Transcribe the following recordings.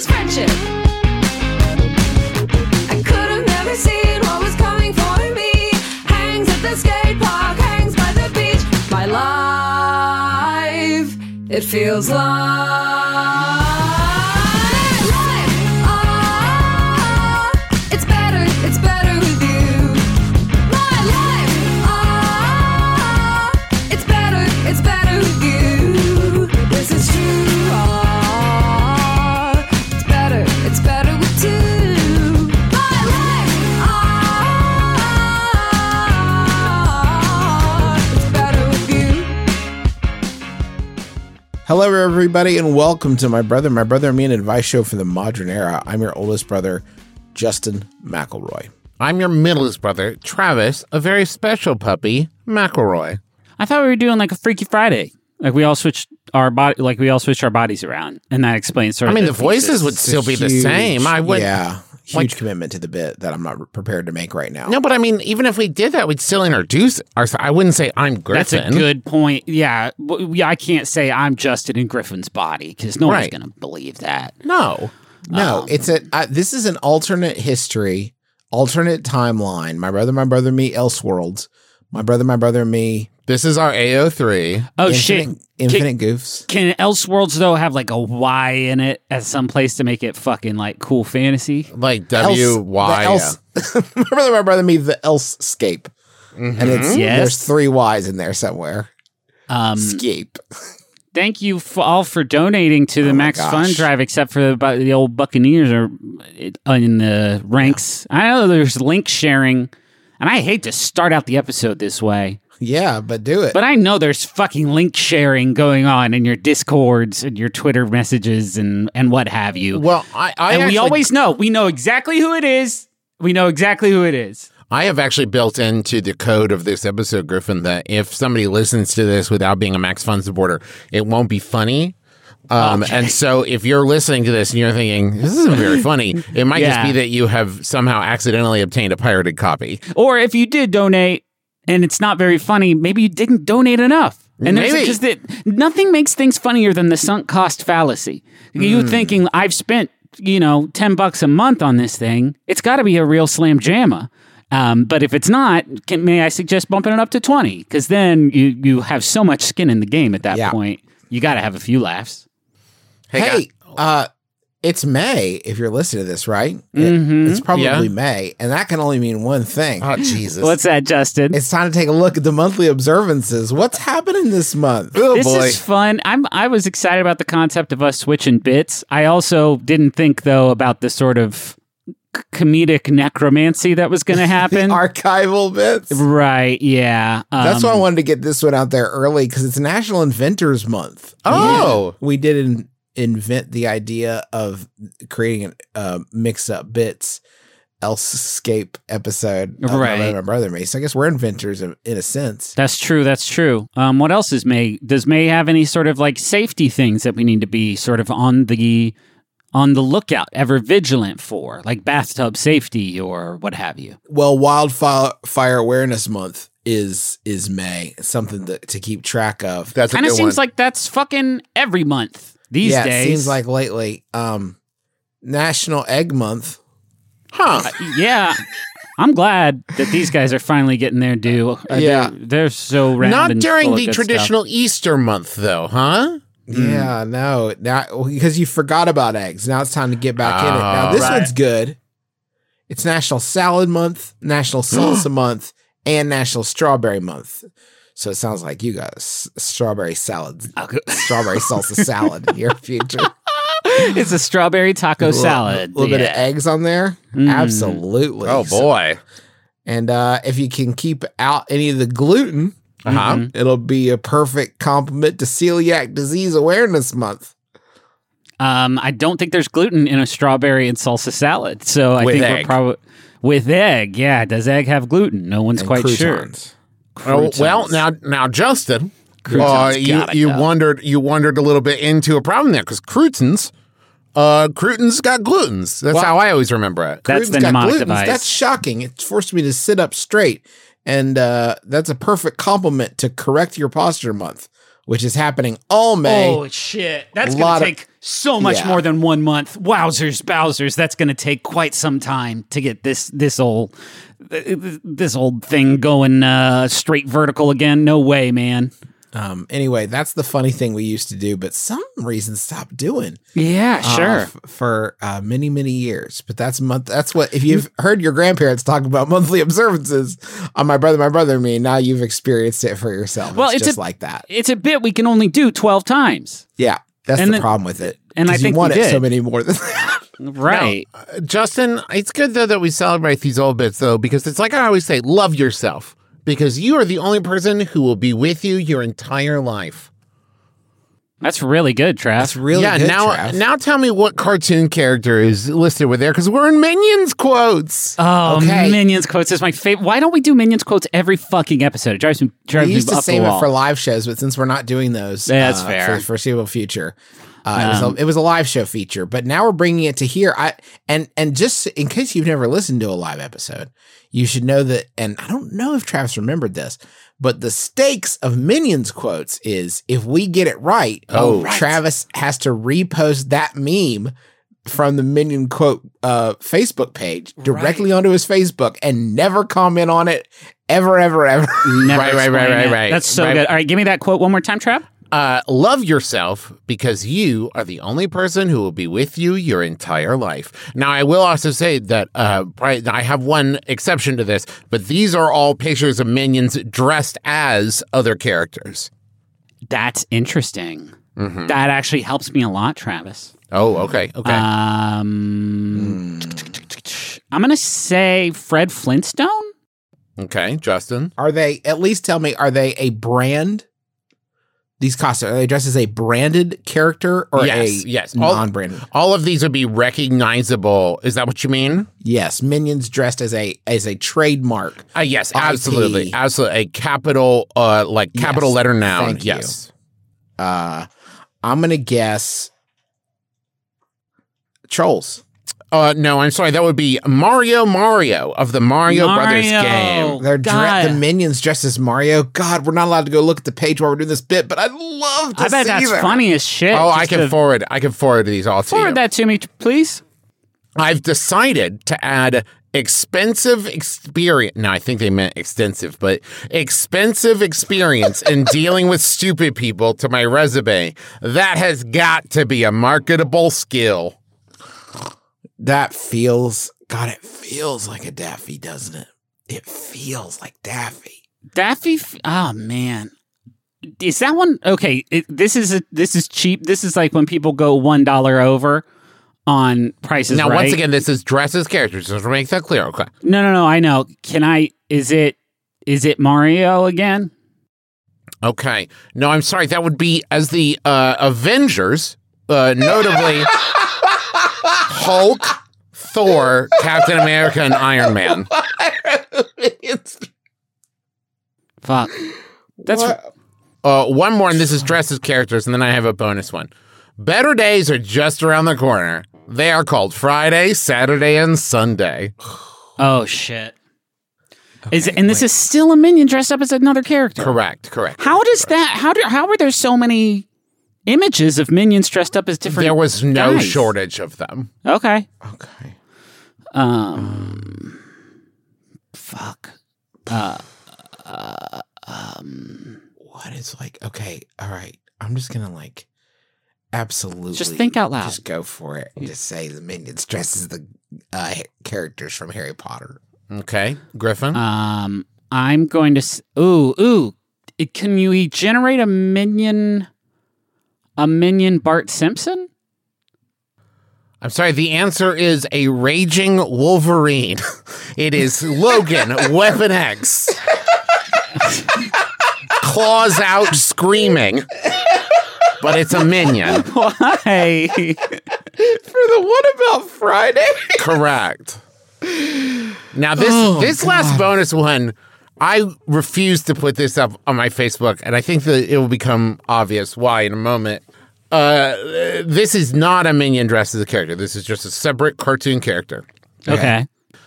precious friendship. I could have never seen what was coming for me. Hangs at the skate park, hangs by the beach. My life, it feels like. Hello, everybody, and welcome to my brother, my brother, and me, an advice show for the modern era. I'm your oldest brother, Justin McElroy. I'm your middlest brother, Travis, a very special puppy, McElroy. I thought we were doing like a Freaky Friday. Like we all switched our body, like we all switched our bodies around, and that explains sort of. I of. mean, the thesis. voices would still be the same. I would. yeah, huge like- commitment to the bit that I'm not prepared to make right now. No, but I mean, even if we did that, we'd still introduce ourselves. I wouldn't say I'm Griffin. That's a good point. Yeah, yeah. I can't say I'm Justin in Griffin's body because no one's going to believe that. No. no, Um, it's a. Uh, this is an alternate history, alternate timeline. My brother, my brother, me, Elseworlds. My brother, my brother, me. This is our AO3. Oh shit! infinite, infinite goofs. Can Elseworlds though have like a Y in it as some place to make it fucking like cool fantasy? Like Else- W the Y. else, my brother, my brother, me, the Elysescyaype. And it's Yes. there's three Y's in there somewhere. Um, Scape. thank you for all for donating to the Oh Max gosh. Fun Drive, except for the, the old Buccaneers are uh, in the ranks. I know there's link sharing, and I hate to start out the episode this way, Yeah, but do it. but I know there's fucking link sharing going on in your Discords and your Twitter messages and and what have you. Well, I, I and actually, we always know we know exactly who it is. We know exactly who it is. I have actually built into the code of this episode, Griffin, that if somebody listens to this without being a Max Fun supporter, it won't be funny. Um, And so if you're listening to this and you're thinking, this isn't very funny, it might just be that you have somehow accidentally obtained a pirated copy. Or if you did donate and it's not very funny, maybe you didn't donate enough. And Maybe. just that nothing makes things funnier than the sunk cost fallacy. You thinking I've spent you know ten bucks a month on this thing, it's got to be a real slam jamma. Um, but if it's not, can, may I suggest bumping it up to twenty? Because then you you have so much skin in the game at that Yeah. point. You got to have a few laughs. hey, uh, it's May if you're listening to this, right? It- Mhm. it's probably Yeah. May, and that can only mean one thing. Oh, Jesus. What's that, Justin? it's time to take a look at the monthly observances. What's happening this month? oh, this boy. is fun. I'm I was excited about the concept of us switching bits. I also didn't think though about the sort of c- comedic necromancy that was going to happen. Archival bits. right? Yeah. That's um, why I wanted to get this one out there early because it's National Inventors Month. Oh. we did in, invent the idea of creating uh, mix up bits. Elysescyaype episode, of Right. Brother, my brother, me. So I guess we're inventors in, in a sense. That's true. That's true. Um, what else is May? Does May have any sort of like safety things that we need to be sort of on the on the lookout, ever vigilant for, like bathtub safety or what have you? Well, Wildfire Fire Awareness Month is is May. Something to, to keep track of. That's Kind of seems one. like that's fucking every month these yeah, days. it seems like lately. Um, National Egg Month. huh. yeah. I'm glad that these guys are finally getting their due. Uh, Yeah. they're, they're so round Not during the good stuff. traditional Easter month, though, huh? Yeah, no, now because you forgot about eggs. Now it's time to get back in it. Now Oh. this Right. one's good. It's National Salad Month, National Salsa Month, and National Strawberry Month. So it sounds like you got a s- strawberry salad, strawberry salsa salad in your future. It's a strawberry taco salad. A little bit of eggs on there. Mm. Absolutely. Oh, So- boy. and uh, if you can keep out any of the gluten, Uh-huh. Mhm. it'll be a perfect complement to Celiac Disease Awareness Month. Um, I don't think there's gluten in a strawberry and salsa salad, so I With think egg. we're probably with egg. Yeah, does egg have gluten? No one's And quite sure. Croutons. Oh, well, now, now, Justin, uh, you you go. wondered you wondered a little bit into a problem there because croutons, uh, croutons got glutens. That's Well- how I always remember it. Gluten's got glutens. device. That's shocking. It forced me to sit up straight. And uh, that's a perfect complement to correct your posture month, which is happening all May. Oh shit! That's gonna lot of- take so much Yeah. more than one month. Wowzers, Bowsers! That's gonna take quite some time to get this this old this old thing going uh, straight vertical again. No way, man. Um, anyway, that's the funny thing we used to do, but some reason stopped doing. Yeah, uh, sure. f- for uh, many many years. But that's month. That's what if you've heard your grandparents talk about monthly observances on my brother, my brother, and me. Now you've experienced it for yourself. Well, it's, it's just a- like that. it's a bit we can only do twelve times. Yeah, that's And the then- problem with it. and I think you want we it so many more than that. Right. Justin, it's good though that we celebrate these old bits though, because it's like I always say, love yourself. Because you are the only person who will be with you your entire life. That's really good, Trav. That's really yeah, good. now Trav. now tell me what cartoon character is listed with there, because we're in Minions quotes. Oh, Okay. Minions quotes is my favorite. Why don't we do Minions quotes every fucking episode? It drives me drives we me used to up save the it for live shows, but since we're not doing those, Yeah, that's uh, fair. for the foreseeable future. Uh, it, was Um, a, it was a live show feature, but now we're bringing it to here. I and and just in case you've never listened to a live episode, you should know that. And I don't know if Travis remembered this, but the stakes of Minions quotes is if we get it right, Oh, right. Travis has to repost that meme from the Minion quote uh, Facebook page directly onto his Facebook and never comment on it ever, ever, ever. Right, right, right, right, right. That's so Right. good. All right, give me that quote one more time, Trav. Uh, love yourself because you are the only person who will be with you your entire life. Now, I will also say that uh, I have one exception to this, but these are all pictures of minions dressed as other characters. That's interesting. Mm-hmm. That actually helps me a lot, Travis. Oh, okay, okay. Um, I'm gonna say Fred Flintstone. okay, Justin. Are they at least tell me? Are they a brand? These costumes are they dressed as a branded character or Yes, a yes. All- non-branded? All of these would be recognizable. Is that what you mean? yes, minions dressed as a as a trademark. Uh, yes, IP. absolutely, absolutely. A capital, uh, like capital Yes, letter noun. thank you. yes. Uh, I'm gonna guess trolls. Uh, no, I'm sorry. That would be Mario Mario of the Mario, Brothers game. They're dre- the minions dressed as Mario. God, we're not allowed to go look at the page while we're doing this bit, but I'd love to I bet see that's them. funny as shit. Oh, I can to forward. I can forward these all to you. forward that to me, please. I've decided to add expensive experience. No, I think they meant extensive, but expensive experience in dealing with stupid people to my resume. That has got to be a marketable skill. That feels God. It feels like a Daffy, doesn't it? It feels like Daffy. Daffy. Oh man, is that one okay? It, this is a, this is cheap. This is like when people go one dollar over on prices. now, right? once again, this is dresses characters. Just to make that clear. Okay. no, no, no. I know. Can I? Is it? Is it Mario again? Okay. No, I'm sorry. That would be as the uh, Avengers, uh, notably Hulk, Thor, Captain America, and Iron Man. Fuck. That's? Uh, one more, and this is dressed as characters, and then I have a bonus one. Better days are just around the corner. They are called Friday, Saturday, and Sunday. oh shit. is it, and this is still a minion dressed up as another character. Correct, correct. How does that? How do? How are there so many images of minions dressed up as different? There was no guys? shortage of them. Okay. Okay. Um. Fuck. What is like? Okay. All right. I'm just gonna like absolutely Just think out loud. Just go for it. and Just say the minions dresses the uh, characters from Harry Potter. Okay, Griffin. Um. I'm going to. s- Ooh. Ooh. It- Can you generate a minion? A minion Bart Simpson? I'm sorry, the answer is a raging Wolverine. It is Logan, Weapon X. Claws out screaming. but it's a minion. Why? For the What About Friday? Correct. Now this Oh, this last bonus one, I refuse to put this up on my Facebook, and I think that it will become obvious why in a moment. Uh, this is not a minion dressed as a character. This is just a separate cartoon character. okay.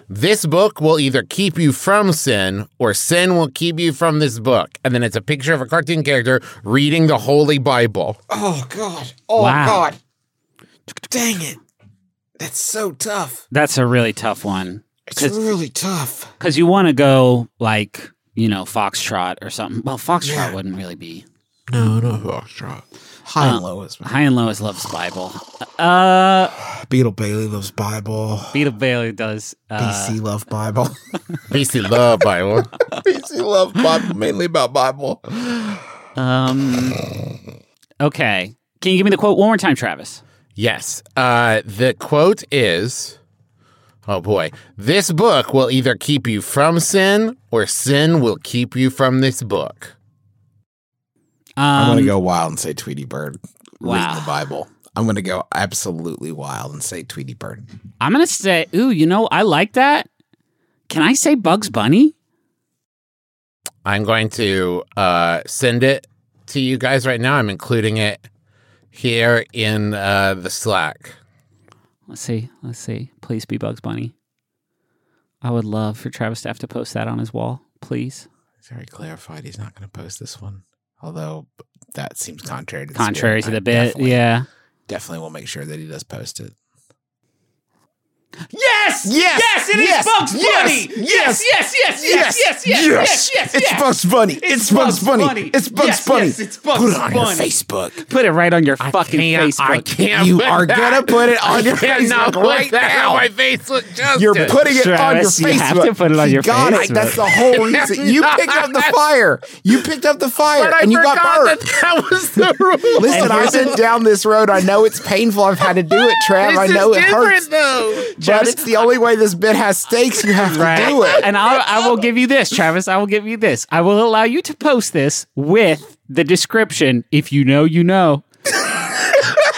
This book will either keep you from sin or sin will keep you from this book. And then it's a picture of a cartoon character reading the Holy Bible. Oh God. Oh Wow. God. Dang it. That's so tough. That's a really tough one It's really tough. because you want to go like you know Foxtrot or something. Well, Foxtrot Yeah. wouldn't really be. No, no, Foxtrot. High and low is Hi and Lois loves Bible. Uh, Beetle Bailey loves Bible. Beetle Bailey does. Uh, BC love Bible. BC love Bible. BC love Bible, mainly about Bible. um. Okay. Can you give me the quote one more time, Travis? Yes. Uh, the quote is Oh boy. This book will either keep you from sin or sin will keep you from this book. Um, I'm gonna go wild and say Tweety Bird. Wow. Reading the Bible. I'm gonna go absolutely wild and say Tweety Bird. I'm gonna say, ooh, you know, I like that. Can I say Bugs Bunny? I'm going to uh, send it to you guys right now. I'm including it here in uh, the Slack. Let's see. Let's see. Please be Bugs Bunny. I would love for Travis to have to post that on his wall. Please. He's already clarified he's not gonna post this one. Although that seems contrary to the Contrary spirit. to I the bit. Definitely, Yeah. definitely We'll make sure that he does post it. Yes! Yes! Yes! It is Yes! Bugs Yes! Bunny! Yes! Yes! Yes! Yes! Yes! Yes! Yes! Yes! It's Bugs Bunny. It's, Bugs, Bunny. It's Bugs Yes, Bunny. yes, it's Bugs Put it on your Bunny. Facebook. Put it right on your fucking Facebook. I can't. You are gonna put it on your Facebook right now. my Facebook. Justin. You're putting it on your you Facebook. have to put it on You your got Facebook. It. That's the whole reason. You picked up the fire. You picked up the fire, and you got burnt. that that was the rule. Listen, I've been down this road. I know it's painful. I've had to do it, Trav. I know it hurts. Though. But it's the only way this bit has stakes. You have to do it. And I'll, I will give you this, Travis. I will give you this. I will allow you to post this with the description. If you know, you know.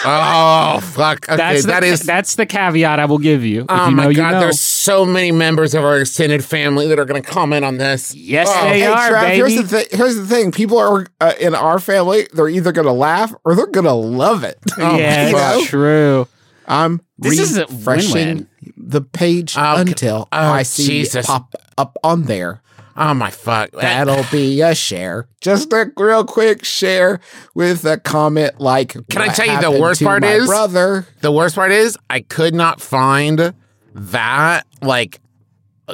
Oh fuck! Okay, That's the, that is. that's the caveat I will give you. If oh you know, my you god! know. There's so many members of our extended family that are going to comment on this. Yes, Oh, they hey, are, Trav, baby. here's the thing. Here's the thing. People are uh, in our family. They're either gonna laugh or they're gonna love it. yeah, You know? true. I'm This refreshing the page Oh, until oh, I see Jesus. it pop up on there. Oh my fuck! That'll be a share. Just a real quick share with a comment like. Can I tell you the worst part is? brother? The worst part is I could not find that like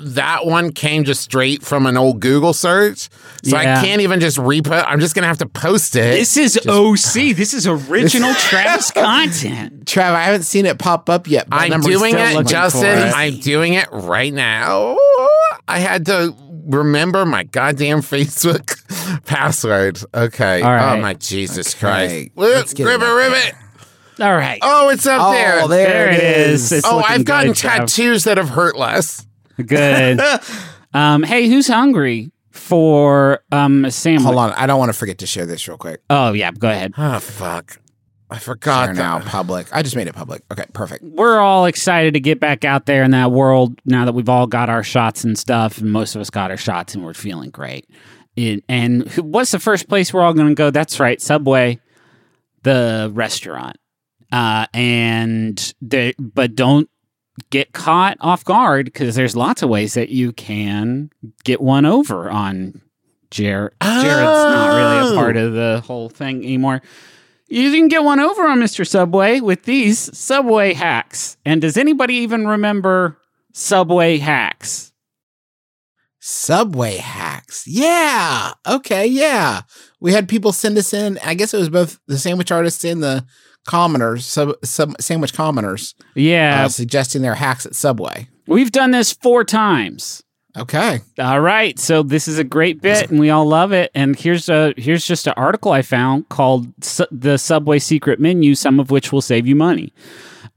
that one came just straight from an old Google search. So Yeah. I can't even just repost. I'm just gonna have to post it. This is OC. This is original Travis content. Trav, I haven't seen it pop up yet. but I'm I'm doing it, Justin. it. I'm doing it right now. I had to remember my goddamn Facebook password. Okay. All oh, right. Oh my Jesus Okay, Christ. let's get it ribbit, up there. ribbit. All right. Oh, it's up Oh, there. there, There it it is. is. Oh, I've gotten good, Trav. tattoos that have hurt less. Good. um, hey, who's hungry for um a sandwich? Hold on, I don't want to forget to share this real quick. Oh yeah, go ahead. Oh fuck. I forgot Share now, public. I just made it public. Okay, perfect. We're all excited to get back out there in that world now that we've all got our shots and stuff, and most of us got our shots and we're feeling great. It, and what's the first place we're all going to go? That's right, Subway, the restaurant. Uh, and the, but don't get caught off guard because there's lots of ways that you can get one over on Jared. Jared's not really Oh. a part of the whole thing anymore. You can get one over on Mr. Subway with these Subway hacks. And does anybody even remember Subway hacks? Subway hacks. Yeah. Okay. Yeah. We had people send us in. I guess it was both the sandwich artists and the commoners, sub, sub sandwich commoners, Yeah, uh, suggesting their hacks at Subway. we've done this four times. Okay. All right, so this is a great bit, and we all love it. And here's a here's just an article I found called Su- "The Subway Secret Menu," some of which will save you money.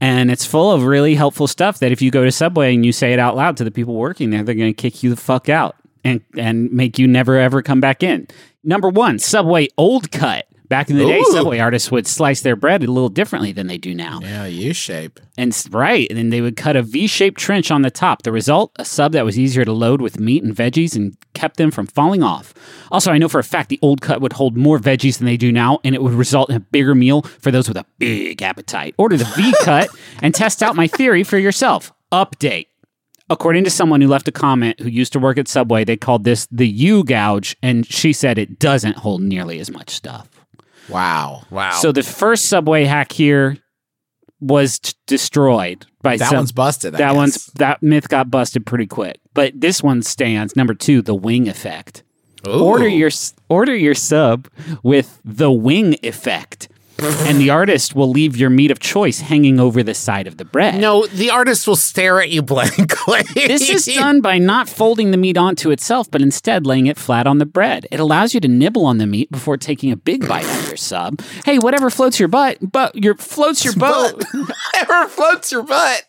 And it's full of really helpful stuff that if you go to Subway and you say it out loud to the people working there, they're going to kick you the fuck out and and make you never ever come back in. Number one, Subway Old Cut Back in the day, Subway artists would slice their bread a little differently than they do now. Yeah, U shape. And right, and then they would cut a V-shaped trench on the top. The result, a sub that was easier to load with meat and veggies and kept them from falling off. Also, I know for a fact the old cut would hold more veggies than they do now, and it would result in a bigger meal for those with a big appetite. Order the V cut and test out my theory for yourself. Update. According to someone who left a comment who used to work at Subway, they called this the U gouge, and she said it doesn't hold nearly as much stuff. Wow. Wow. So the first Subway hack here was t- destroyed by That some- one's busted. I that guess. one's that myth got busted pretty quick. But this one stands number two, the wing effect. Order your order your sub with the wing effect, and the artist will leave your meat of choice hanging over the side of the bread. no, the artist will stare at you blankly. This is done by not folding the meat onto itself, but instead laying it flat on the bread. It allows you to nibble on the meat before taking a big bite out of your sub. Hey, whatever floats your butt, but your floats your boat. Ever floats your butt.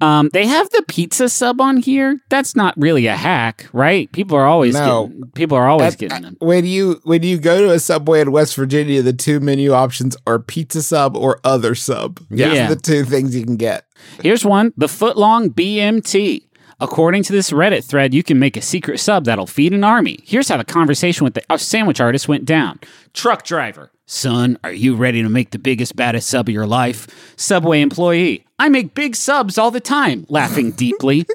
Um, they have the pizza sub on here. That's not really a hack, right? People are always No. getting, people are always At- getting them. When you when you go to a Subway in West Virginia, the two menu options are pizza sub or other sub. Yeah. Yeah. the two things you can get. Here's one: the footlong BMT. According to this Reddit thread, you can make a secret sub that'll feed an army. Here's how the conversation with the sandwich artist went down. Truck driver. Son, are you ready to make the biggest, baddest sub of your life? Subway employee. I make big subs all the time, laughing deeply.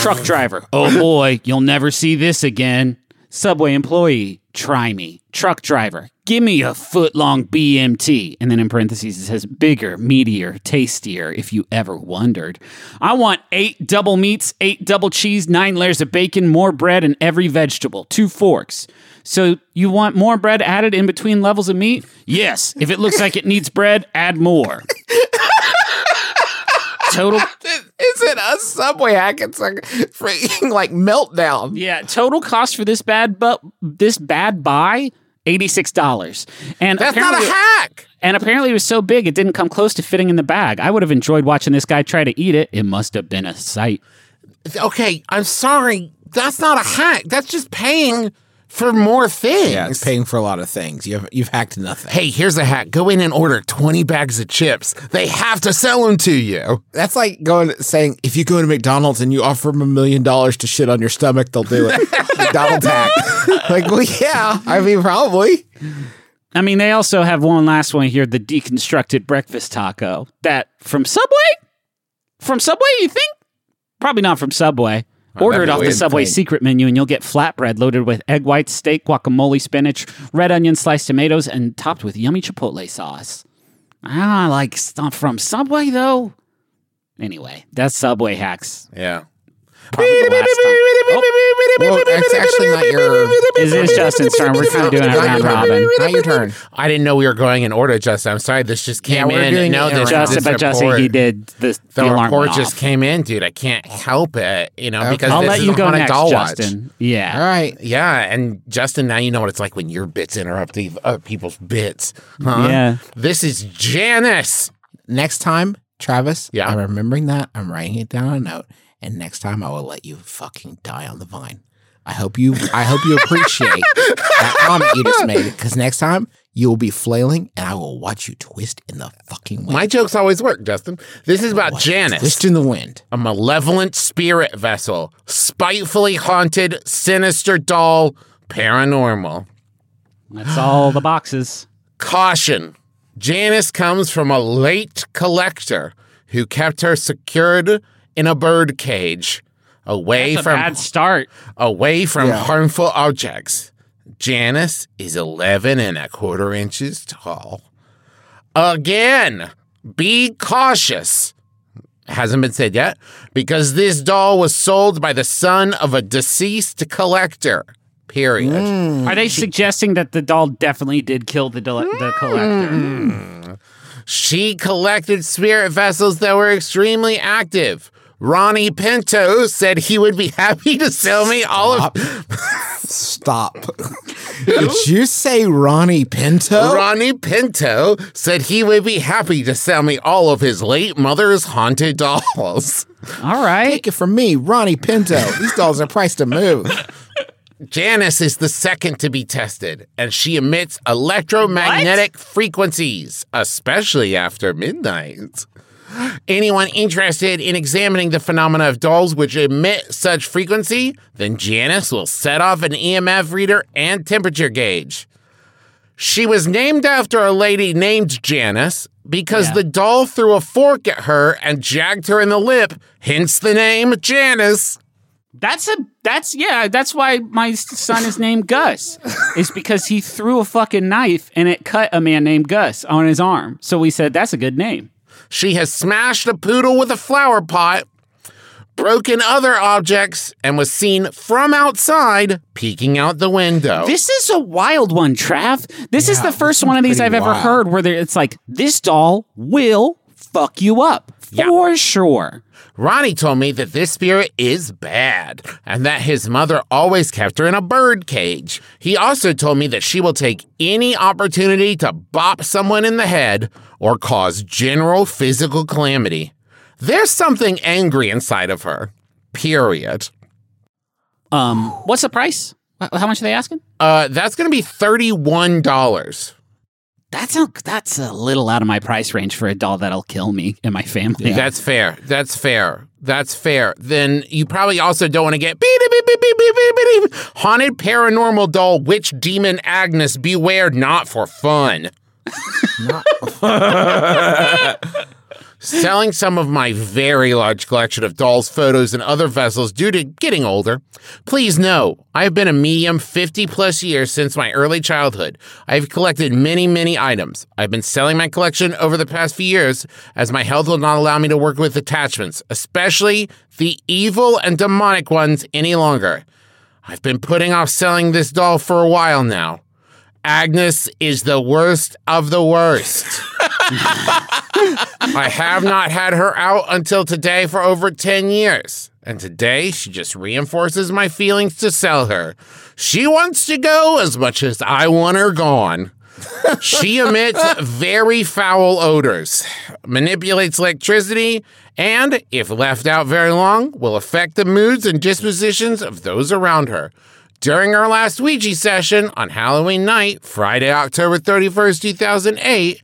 Truck driver. Oh boy, you'll never see this again. Subway employee. Try me. Truck driver. Give me a foot long BMT. And then in parentheses, it says bigger, meatier, tastier, if you ever wondered. I want eight double meats, eight double cheese, nine layers of bacon, more bread, and every vegetable, two forks. So you want more bread added in between levels of meat? Yes. If it looks like it needs bread, add more. Total Is it a Subway hack? It's like freaking like meltdown. Yeah, total cost for this bad but this bad buy eighty six dollars, and That's not a apparently- hack. And apparently, it was so big it didn't come close to fitting in the bag. I would have enjoyed watching this guy try to eat it. It must have been a sight. Okay, I'm sorry. That's not a hack. That's just paying for more things. Yeah, it's paying for a lot of things. You've you've hacked nothing. Hey, here's a hack. Go in and order 20 bags of chips. They have to sell them to you. That's like going saying if you go to McDonald's and you offer them a million dollars to shit on your stomach, they'll do it. McDonald's hack. like, well, yeah. I mean, probably. I mean, they also have one last one here: the deconstructed breakfast taco. That from Subway? From Subway? You think? Probably not from Subway. Order it off the Subway thing. secret menu, and you'll get flatbread loaded with egg whites, steak, guacamole, spinach, red onion, sliced tomatoes, and topped with yummy chipotle sauce. Ah, I like stuff from Subway though. Anyway, that's Subway hacks. Yeah. Oh, Well, it's actually not your. it is Justin's turn. We're kind of doing it Not round your turn. robin. Not your turn. I didn't know we were going in order, Justin. I'm sorry. This just came Yeah, we're in. doing no, it this. Justin, this but Justin, report- he did the, The, the, alarm report just off. came in, dude. I can't help it, you know, Okay. because I'll this let you a go haunted next, doll watch. Justin. Yeah. All right. Yeah, and Justin, now you know what it's like when your bits interrupt the other people's bits. Huh? Yeah. This is Janice. Next time, Travis. Yeah. I'm remembering that. I'm writing it down on a note. And next time, I will let you fucking die on the vine. I hope you. I hope you appreciate that comment you just made. Because next time you will be flailing, and I will watch you twist in the fucking wind. My jokes always work, Justin. This is about Janice. Twist in the wind. a malevolent spirit vessel, spitefully haunted, sinister doll, paranormal. That's all the boxes. Caution Janice comes from a late collector who kept her secured in a bird cage, away That's a from bad start. away from Yeah. harmful objects. Janice is 11 and a quarter inches tall. Again, be cautious. Hasn't been said yet because this doll was sold by the son of a deceased collector. Period. Mm. Are they suggesting that the doll definitely did kill the, dele- the mm. collector? She collected spirit vessels that were extremely active. Ronnie Pinto said he would be happy to sell me all of Stop. Did you say Ronnie Pinto? Ronnie Pinto said he would be happy to sell me all of his late mother's haunted dolls. All right. Take it from me, Ronnie Pinto. These dolls are priced to move. Janice is the second to be tested, and she emits electromagnetic frequencies, especially after midnight. Anyone interested in examining the phenomena of dolls which emit such frequency, then Janice will set off an EMF reader and temperature gauge. She was named after a lady named Janice because Yeah. the doll threw a fork at her and jagged her in the lip, hence the name Janice. That's a that's yeah, that's why my son is named Gus. is because he threw a fucking knife and it cut a man named Gus on his arm. So we said that's a good name. She has smashed a poodle with a flower pot, broken other objects, and was seen from outside peeking out the window. This is a wild one, Trav. This is the first one of these I've ever wild. heard where it's like this doll will fuck you up for sure. Ronnie told me that this spirit is bad and that his mother always kept her in a bird cage. He also told me that she will take any opportunity to bop someone in the head or cause general physical calamity. There's something angry inside of her. Period. Um, what's the price? How much are they asking? Uh, that's going to be $31. That's a, that's a little out of my price range for a doll that'll kill me and my family. That's fair. That's fair. That's fair. Then you probably also don't want to get beep, beep, beep, beep, beep, beep, beep. haunted paranormal doll witch demon Agnes beware not for fun. Selling some of my very large collection of dolls, photos, and other vessels due to getting older. Please know, I have been a medium 50 plus years since my early childhood. I have collected many, many items. I've been selling my collection over the past few years as my health will not allow me to work with attachments, especially the evil and demonic ones any longer. I've been putting off selling this doll for a while now. Agnes is the worst of the worst. I have not had her out until today for over 10 years. And today, she just reinforces my feelings to sell her. She wants to go as much as I want her gone. she emits very foul odors, manipulates electricity, and, if left out very long, will affect the moods and dispositions of those around her. During our last Ouija session on Halloween night, Friday, October 31st, 2008,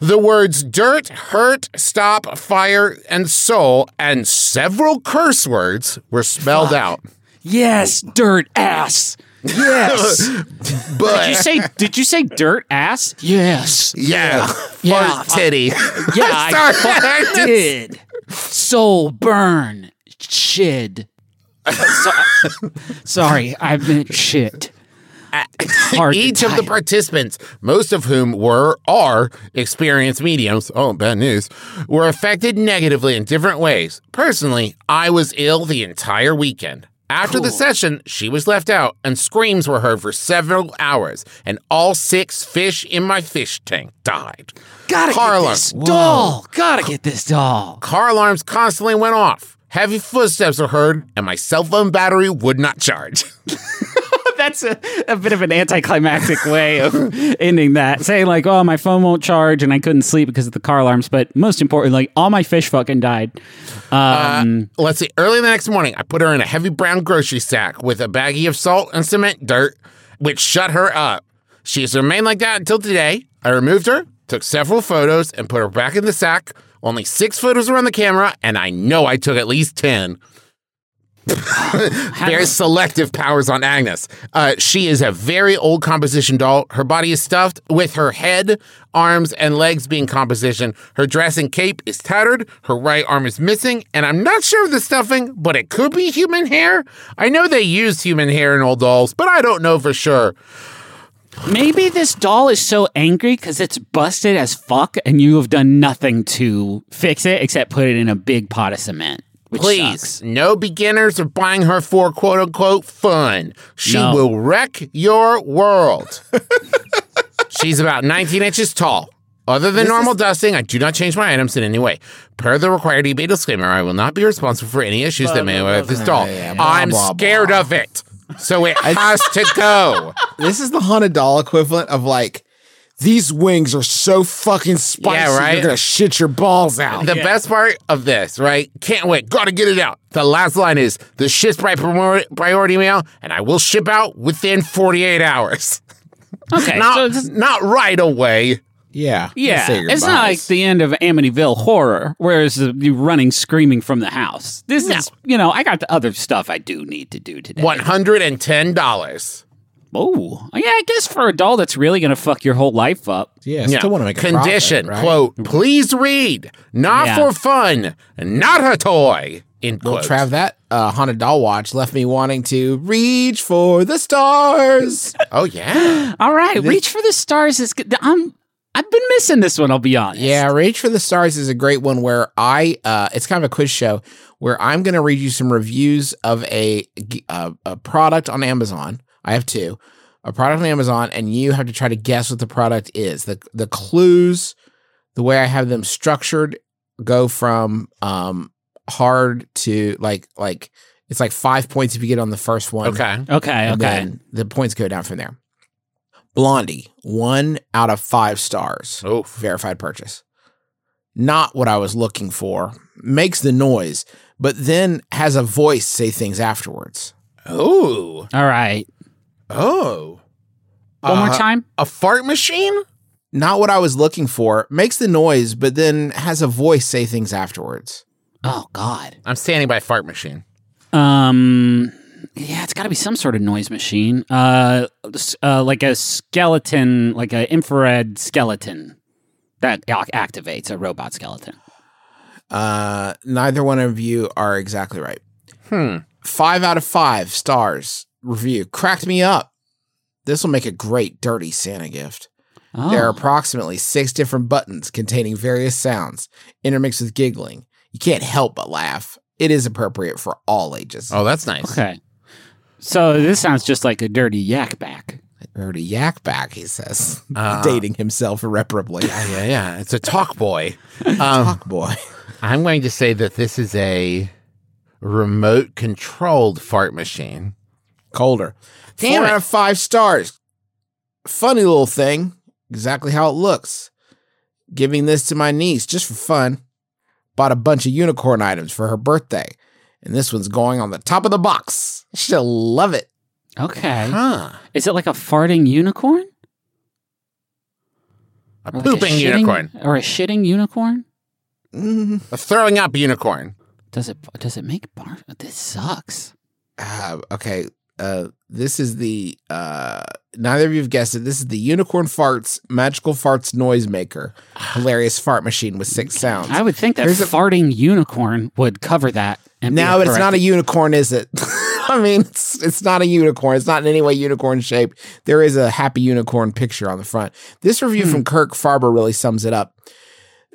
the words dirt, hurt, stop, fire, and soul, and several curse words were spelled out. yes, dirt ass. Yes. But did you say did you say dirt ass? Yes. yeah, Yeah. fart uh, titty. Yeah, I Sorry. fucking did. Soul burn. Shid. So- sorry, I meant shit. Each of the participants, most of whom were are experienced mediums, oh bad news, were affected negatively in different ways. Personally, I was ill the entire weekend. After the session, she was left out, and screams were heard for several hours, and all six fish in my fish tank died. Gotta car get alarm. this doll. Gotta get this doll. Car alarms constantly went off. Heavy footsteps were heard, and my cell phone battery would not charge. That's a, a bit of an anticlimactic way of ending that. Saying like, oh, my phone won't charge and I couldn't sleep because of the car alarms. But most importantly, like all my fish fucking died. Um, Let's see. Early the next morning, I put her in a heavy brown grocery sack with a baggie of salt and cement dirt, which shut her up. She has remained like that until today. I removed her, took several photos, and put her back in the sack. Only six photos were on the camera, and I know I took at least 10. very selective powers on Agnes. Uh, she is a very old composition doll. Her body is stuffed with her head, arms, and legs being composition. Her dress and cape is tattered. Her right arm is missing, and I'm not sure of the stuffing, but it could be human hair. I know they used human hair in old dolls, but I don't know for sure. Maybe this doll is so angry because it's busted as fuck, and you have done nothing to fix it except put it in a big pot of cement. Which Please, sucks. no beginners are buying her for quote unquote fun. She No. will wreck your world. She's about 19 inches tall. Other than normal dusting, I do not change my items in any way. Per the required eBay disclaimer, I will not be responsible for any issues that may arise with this doll. yeah, blah, I'm blah, scared blah. of it. So it has to go. This is the haunted doll equivalent of like These wings are so fucking spicy. Yeah, right? You're gonna shit your balls out. The best part of this, right? Can't wait. Gotta get it out. The last line is the shit's my primor- priority mail, and I will ship out within 48 hours. Okay, Not, it's, not right away. Yeah, yeah, it's not like the end of Amityville Horror, whereas you running screaming from the house. This is, you know, I got the other stuff I do need to do today. $110. Oh, yeah, I guess for a doll that's really going to fuck your whole life up. Yeah, I still want to make a Condition, profit, right? quote, please read, not Yeah. for fun, not a toy, in Well, quotes. Trav, that uh, haunted doll watch left me wanting to reach for the stars. oh, yeah. All right, Reach for the Stars is good. I'm, I've been missing this one, I'll be honest. yeah, Rage for the Stars is a great one where I, uh, it's kind of a quiz show where I'm going to read you some reviews of a, a a product on Amazon. I have two, a product on Amazon, and you have to try to guess what the product is. the The clues, the way I have them structured, go from um hard to like like it's like five points if you get on the first one. Okay. Okay, And okay. then the points go down from there. Blondie, one out of five stars. Oof. Verified purchase. Not what I was looking for. Makes the noise, but then has a voice say things afterwards. Oh. All right. Oh. One more Uh, time. A fart machine? Not what I was looking for. Makes the noise, but then has a voice say things afterwards. Oh, God. I'm standing by fart machine. Um, yeah, it's got to be some sort of noise machine. Uh, uh, like a skeleton, like an infrared skeleton that activates a robot skeleton. Uh, neither one of you are exactly right. Hmm. Five out of five stars review. Cracked me up. This will make a great dirty Santa gift. Oh, There are approximately six different buttons containing various sounds, intermixed with giggling. You can't help but laugh. It is appropriate for all ages. Oh, that's nice. okay. So this sounds just like a dirty Yak Bak. Heard a Yak Bak, he says, Uh. dating himself irreparably. Yeah, yeah, yeah. It's a Talkboy. Um, Talkboy. I'm going to say that this is a remote controlled fart machine. Colder. Damn Four it. out of five stars. Funny little thing. Exactly how it looks. Giving this to my niece just for fun. Bought a bunch of unicorn items for her birthday. And this one's going on the top of the box. She'll love it. Okay. Huh. Is it like a farting unicorn? A Or like pooping shitting- unicorn. Or a shitting unicorn? Mm, A throwing up unicorn. Does it does it make bar? This sucks. uh, okay. Uh, this is the uh, neither of you have guessed it. This is the unicorn farts magical farts noisemaker, hilarious fart machine with six sounds. I would think that Here's a- farting unicorn would cover that. And be No, it's not a unicorn, is it? I mean, it's, it's not a unicorn. It's not in any way unicorn shaped. There is a happy unicorn picture on the front. This review Hmm. from Kirk Farber really sums it up.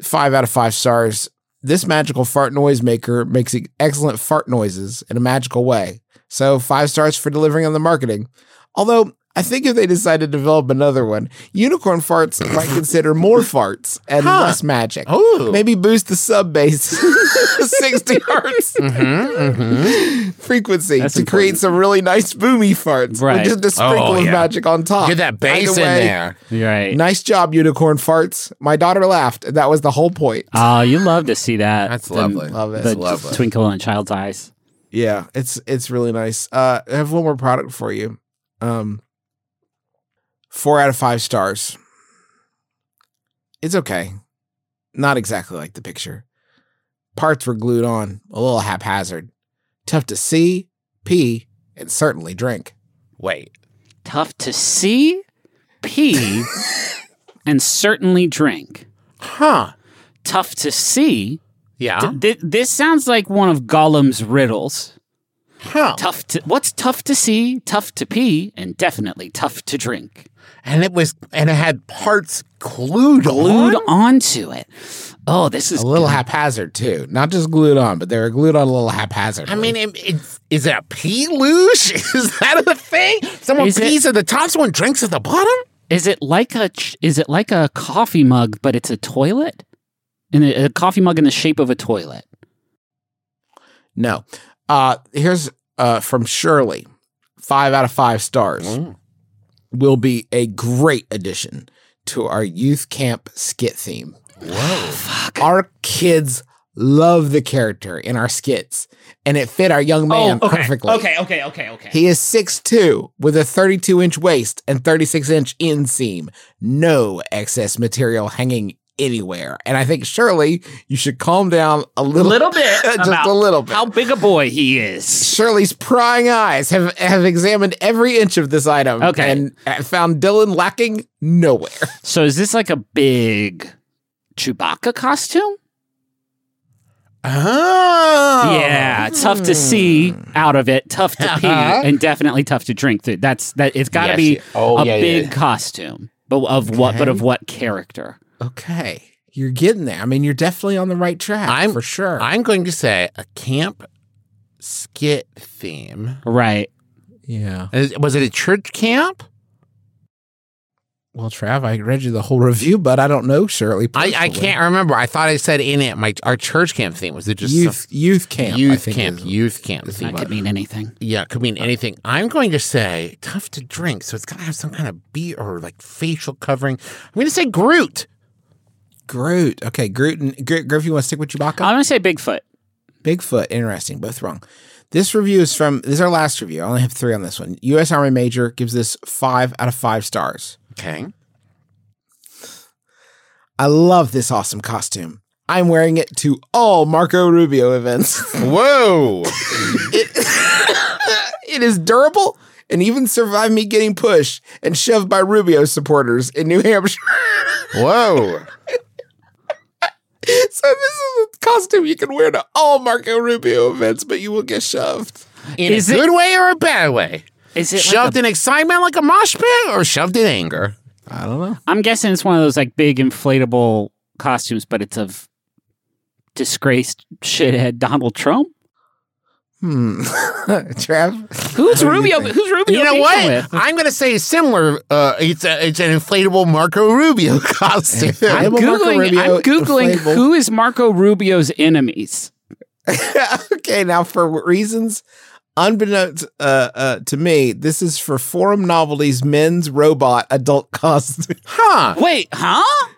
Five out of five stars. This magical fart noise maker makes excellent fart noises in a magical way. So five stars for delivering on the marketing. Although I think if they decide to develop another one, unicorn farts might consider more farts and Huh. less magic. Ooh. Maybe boost the sub bass 60 hertz Mm-hmm, frequency That's to create some really nice boomy farts Right. with just a sprinkle Oh, of magic on top. Get that bass Either in there. right. Nice job, unicorn farts. My daughter laughed. and That was the whole point. Oh, you love to see that. That's The- lovely. Love it. The lovely. twinkle in a child's eyes. Yeah, it's it's really nice. Uh, I have one more product for you. Um, four out of five stars. It's okay. Not exactly like the picture. Parts were glued on, a little haphazard. Tough to see, pee, and certainly drink. Wait. Tough to see, pee, and certainly drink. Huh. Tough to see. Yeah. Th- this sounds like one of Gollum's riddles. Huh. Tough to what's tough to see, tough to pee, and definitely tough to drink. And it was, and it had parts glued, Glued on. onto it. Oh, this is A little good. haphazard too, not just glued on, but they were glued on a little haphazard. I mean, it, it's, is it a pee loosh? Is that a thing? Someone Is it- pees at the top, someone drinks at the bottom? Is it like a is it like a coffee mug, but it's a toilet? In a, a coffee mug in the shape of a toilet. no. Uh, here's uh from Shirley, five out of five stars. Mm. Will be a great addition to our youth camp skit theme. Whoa. Our kids love the character in our skits, and it fit our young oh, man oh, okay. perfectly. Okay, okay, okay, okay. He is 6'2 with a 32 inch waist and 36 inch inseam. No excess material hanging anywhere. And I think, Shirley, you should calm down a a little, little bit. just about a little bit. How big a boy he is. Shirley's prying eyes have, have examined every inch of this item Okay. and uh, found Dylan lacking nowhere. So is this like a big Chewbacca costume? Oh. Yeah, tough to see out of it, tough to pee, and definitely tough to drink through. That's that. It's got to Yes, be. Oh, a yeah, big yeah. costume, but of what? But of what character? Okay. You're getting there. I mean, you're definitely on the right track I'm for sure. I'm going to say a camp skit theme. Right. yeah. Was it a church camp? Well, Trav, I read you the whole review, but I don't know Shirley. I, I can't remember. I thought I said in it my our church camp theme. Was it just Youth youth camp. some- I youth think camp? is- Youth camp theme. That could mean anything. Yeah, it could mean anything. I'm going to say tough to drink, so it's got to have some kind of beat or like facial covering. I'm going to say Groot. Groot. Okay, Groot and Groot, Griff, you want to stick with Chewbacca? I'm gonna say Bigfoot. Bigfoot. Interesting. Both wrong. This review is from this is our last review. I only have three on this one. U.S. Army Major gives this five out of five stars. Okay. I love this awesome costume. I'm wearing it to all Marco Rubio events. Whoa. it is durable and even survived me getting pushed and shoved by Rubio supporters in New Hampshire. Whoa. So this is a costume you can wear to all Marco Rubio events, but you will get shoved. In Is a it- good way or a bad way? Is it? Shoved like in excitement like a mosh pit or shoved in anger? I don't know. I'm guessing it's one of those like big inflatable costumes, but it's of disgraced shithead Donald Trump. Hmm. Trav? Who's Rubio? Who's Rubio? You know what? with? I'm going to say similar. Uh, it's a, it's an inflatable Marco Rubio costume. I'm googling. Rubio I'm googling inflatable. who is Marco Rubio's enemies. okay, now for reasons unbeknownst uh, uh, to me, this is for Forum Novelties men's robot adult costume. huh? Wait, huh?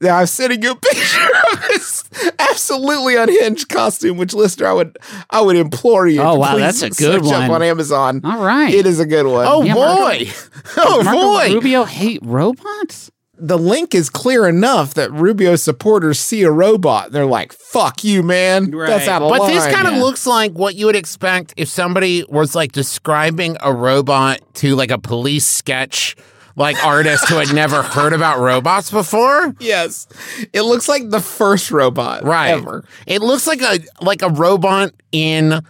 Now I'm sending you a picture of this absolutely unhinged costume, which listener I would I would implore you. Oh, to wow, please that's a good search up one. on Amazon. All right. It is a good one. Oh Yeah, Marco- boy! Oh Marco boy! Rubio hate robots? the link is clear enough that Rubio supporters see a robot. They're like, "Fuck you, man! Right. That's out of But line." this kind of yeah. looks like what you would expect if somebody was like describing a robot to like a police sketch like artist who had never heard about robots before. yes, it looks like the first robot Right. ever. It looks like a like a robot in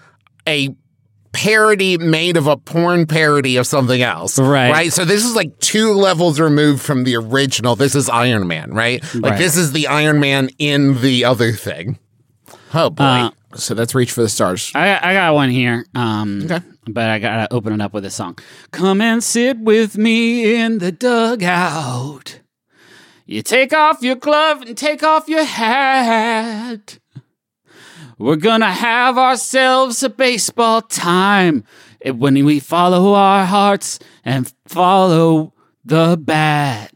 a parody made of a porn parody of something else. Right. Right. So this is like two levels removed from the original. This is Iron Man, right? Like Right. this is the Iron Man in the other thing. Oh boy. Uh, So that's reach for the stars. I got, I got one here. Um, Okay. But I gotta open it up with a song. Come and sit with me in the dugout. You take off your glove and take off your hat. We're gonna have ourselves a baseball time when we follow our hearts and follow the bat.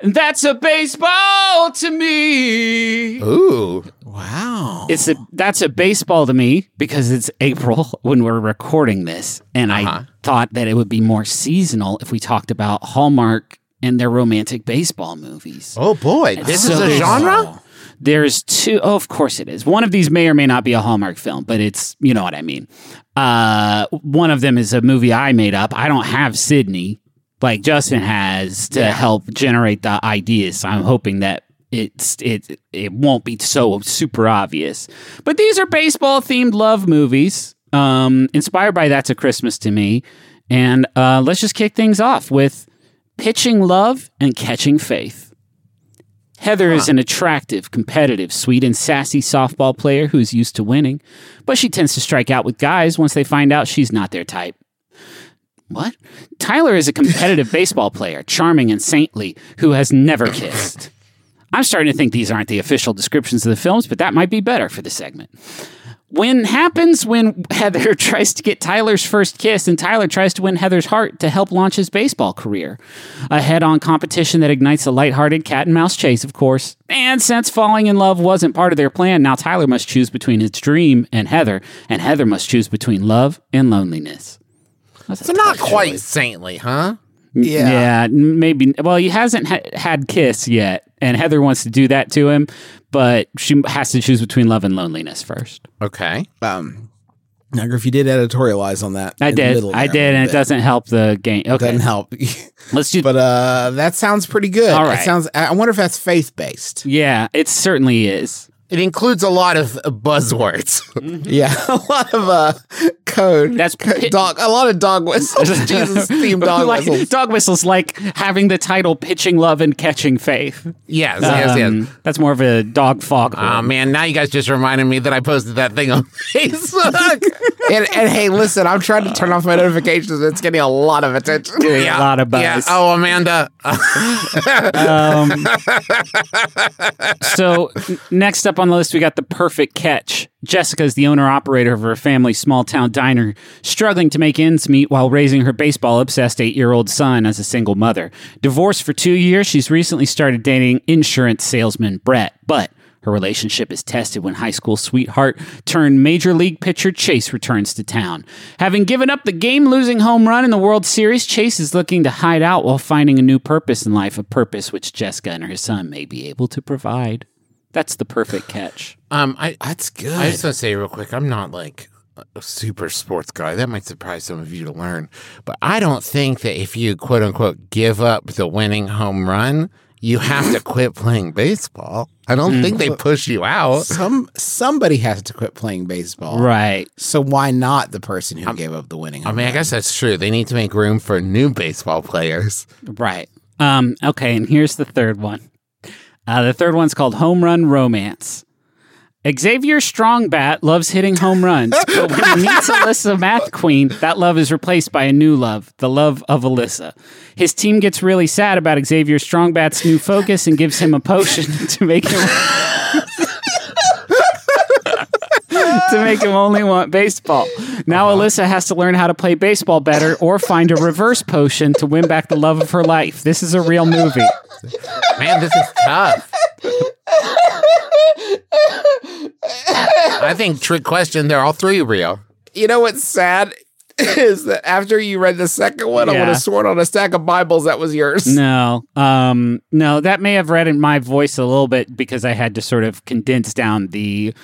And that's a baseball to me. Ooh. Wow. It's a that's a baseball to me because it's April when we're recording this, and Uh-huh. I thought that it would be more seasonal if we talked about Hallmark and their romantic baseball movies. Oh boy. This is a genre? There's two. Oh, of course it is. One of these may or may not be a Hallmark film, but it's you know what I mean. Uh, one of them is a movie I made up. I don't have Sydney like Justin has to help generate the ideas. So I'm hoping that it's it it won't be so super obvious. But these are baseball themed love movies, um, inspired by That's a Christmas to Me. And uh, let's just kick things off with pitching love and catching faith. Heather is an attractive, competitive, sweet, and sassy softball player who's used to winning, but she tends to strike out with guys once they find out she's not their type. What? Tyler is a competitive baseball player, charming and saintly, who has never kissed. I'm starting to think these aren't the official descriptions of the films, but that might be better for the segment. when happens when Heather tries to get Tyler's first kiss and Tyler tries to win Heather's heart to help launch his baseball career. A head on competition that ignites a lighthearted cat and mouse chase, of course. And since falling in love wasn't part of their plan, now Tyler must choose between his dream and Heather, and Heather must choose between love and loneliness. That's So not quite saintly, huh? Yeah. yeah, maybe. Well, he hasn't ha- had kiss yet, and Heather wants to do that to him, but she has to choose between love and loneliness first. Okay. Um, now, Griff, you did editorialize on that. I did, I did, and little it doesn't help the game. Okay, Doesn't help. let's do. but uh, that sounds pretty good. All It sounds. I wonder if that's faith based. yeah, it certainly is. It includes a lot of buzzwords. Yeah, a lot of uh code. That's dog. A lot of dog whistles. Jesus themed dog like, whistles. Dog whistles like having the title "Pitching Love and Catching Faith." yes, yes, yes. Um, That's more of a dog fog. Oh man, now you guys just reminded me that I posted that thing on Facebook. And, and hey, listen, I'm trying to turn off my notifications. It's getting a lot of attention. a lot of buzz. Yeah. Oh, Amanda. Um, so next up on the list, we got the perfect catch. Jessica is the owner operator of her family's small town diner, struggling to make ends meet while raising her baseball obsessed eight year old son as a single mother. Divorced for two years, she's recently started dating insurance salesman Brett, but her relationship is tested when high school sweetheart turned major league pitcher Chase returns to town. Having given up the game losing home run in the World Series, Chase is looking to hide out while finding a new purpose in life, a purpose which Jessica and her son may be able to provide. That's the perfect catch. um, I That's good. I just want to say real quick, I'm not like a super sports guy. That might surprise some of you to learn, but I don't think that if you quote unquote give up the winning home run, you have to quit playing baseball. I don't think they push you out. Some somebody has to quit playing baseball, Right. So why not the person who gave up the winning? I mean, I guess that's true. They need to make room for new baseball players. Right. Um, okay, and here's the third one. Uh, the third one's called Home Run Romance. Xavier Strongbat loves hitting home runs, but when he meets Alyssa Math Queen, that love is replaced by a new love, the love of Alyssa. His team gets really sad about Xavier Strongbat's new focus and gives him a potion to make him to make him only want baseball. Now uh-huh. Alyssa has to learn how to play baseball better or find a reverse potion to win back the love of her life. This is a real movie. Man, this is tough. I think trick question. They're all three real. you know what's sad is that after you read the second one, I would Yeah. have sworn on a stack of Bibles that was yours. No, um, no, that may have read in my voice a little bit because I had to sort of condense down the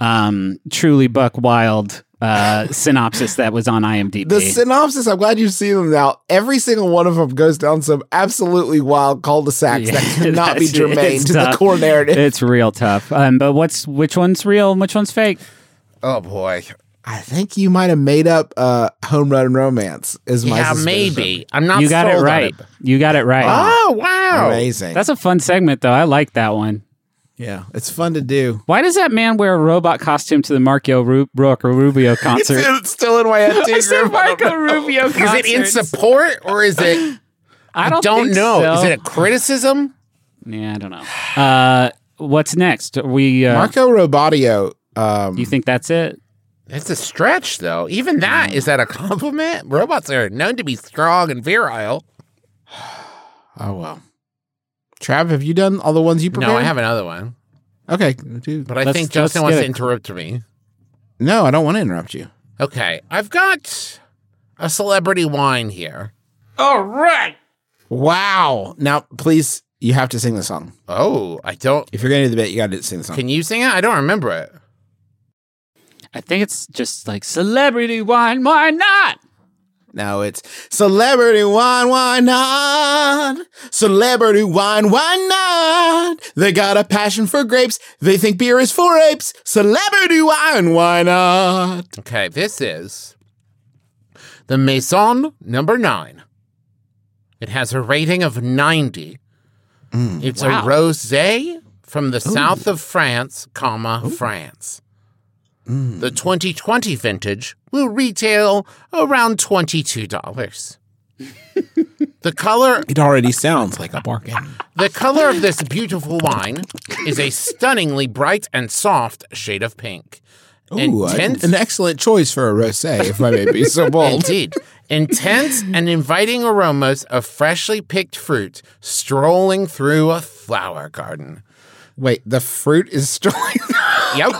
um, truly buck wild uh, synopsis that was on IMDb. The synopsis, I'm glad you've seen them now. Every single one of them goes down some absolutely wild cul-de-sacs that Yeah, cannot be that's- germane it's to the core narrative. it's real tough. Um, but what's which one's real and which one's fake? Oh boy. I think you might have made up uh, home run romance. Is my Yeah, suspicion. maybe. I'm not. you got it sold on right. You got it right. Oh wow. Amazing. That's a fun segment, though. I like that one. Yeah, it's fun to do. Why does that man wear a robot costume to the Marco Ru- Rubio concert? It's still in my head too. I said Griff. I don't Marco. Rubio Is it in support or is it? I don't, don't think know. so. Is it a criticism? Yeah, I don't know. Uh, what's next? We uh, Marco Robodio. Um, You think that's it? It's a stretch, though. Even that is that a compliment? Robots are known to be strong and virile. oh well. Trav, have you done all the ones you prepared? No, I have another one, Okay, do- but I Let's- think let's Justin wants to interrupt me. no, I don't want to interrupt you. Okay, I've got a celebrity wine here. All right. Wow. Now, please, you have to sing the song. Oh, I don't. If you're going to do the bit, you got to sing the song. Can you sing it? I don't remember it. I think it's just like celebrity wine. Why not? No, it's celebrity wine, why not? Celebrity wine, why not? They got a passion for grapes. They think beer is for apes. Celebrity wine, why not? Okay, this is the Maison number nine. It has a rating of 90. Mm. it's wow. a rosé from the south of France, comma, France. The 2020 vintage will retail around $22. the color It already sounds like a bargain. the color of this beautiful wine is a stunningly bright and soft shade of pink. Ooh, an, Intense- an excellent choice for a rosé, if I may be so bold. Indeed. Intense and inviting aromas of freshly picked fruit strolling through a flower garden. Wait, the fruit is strolling Yep.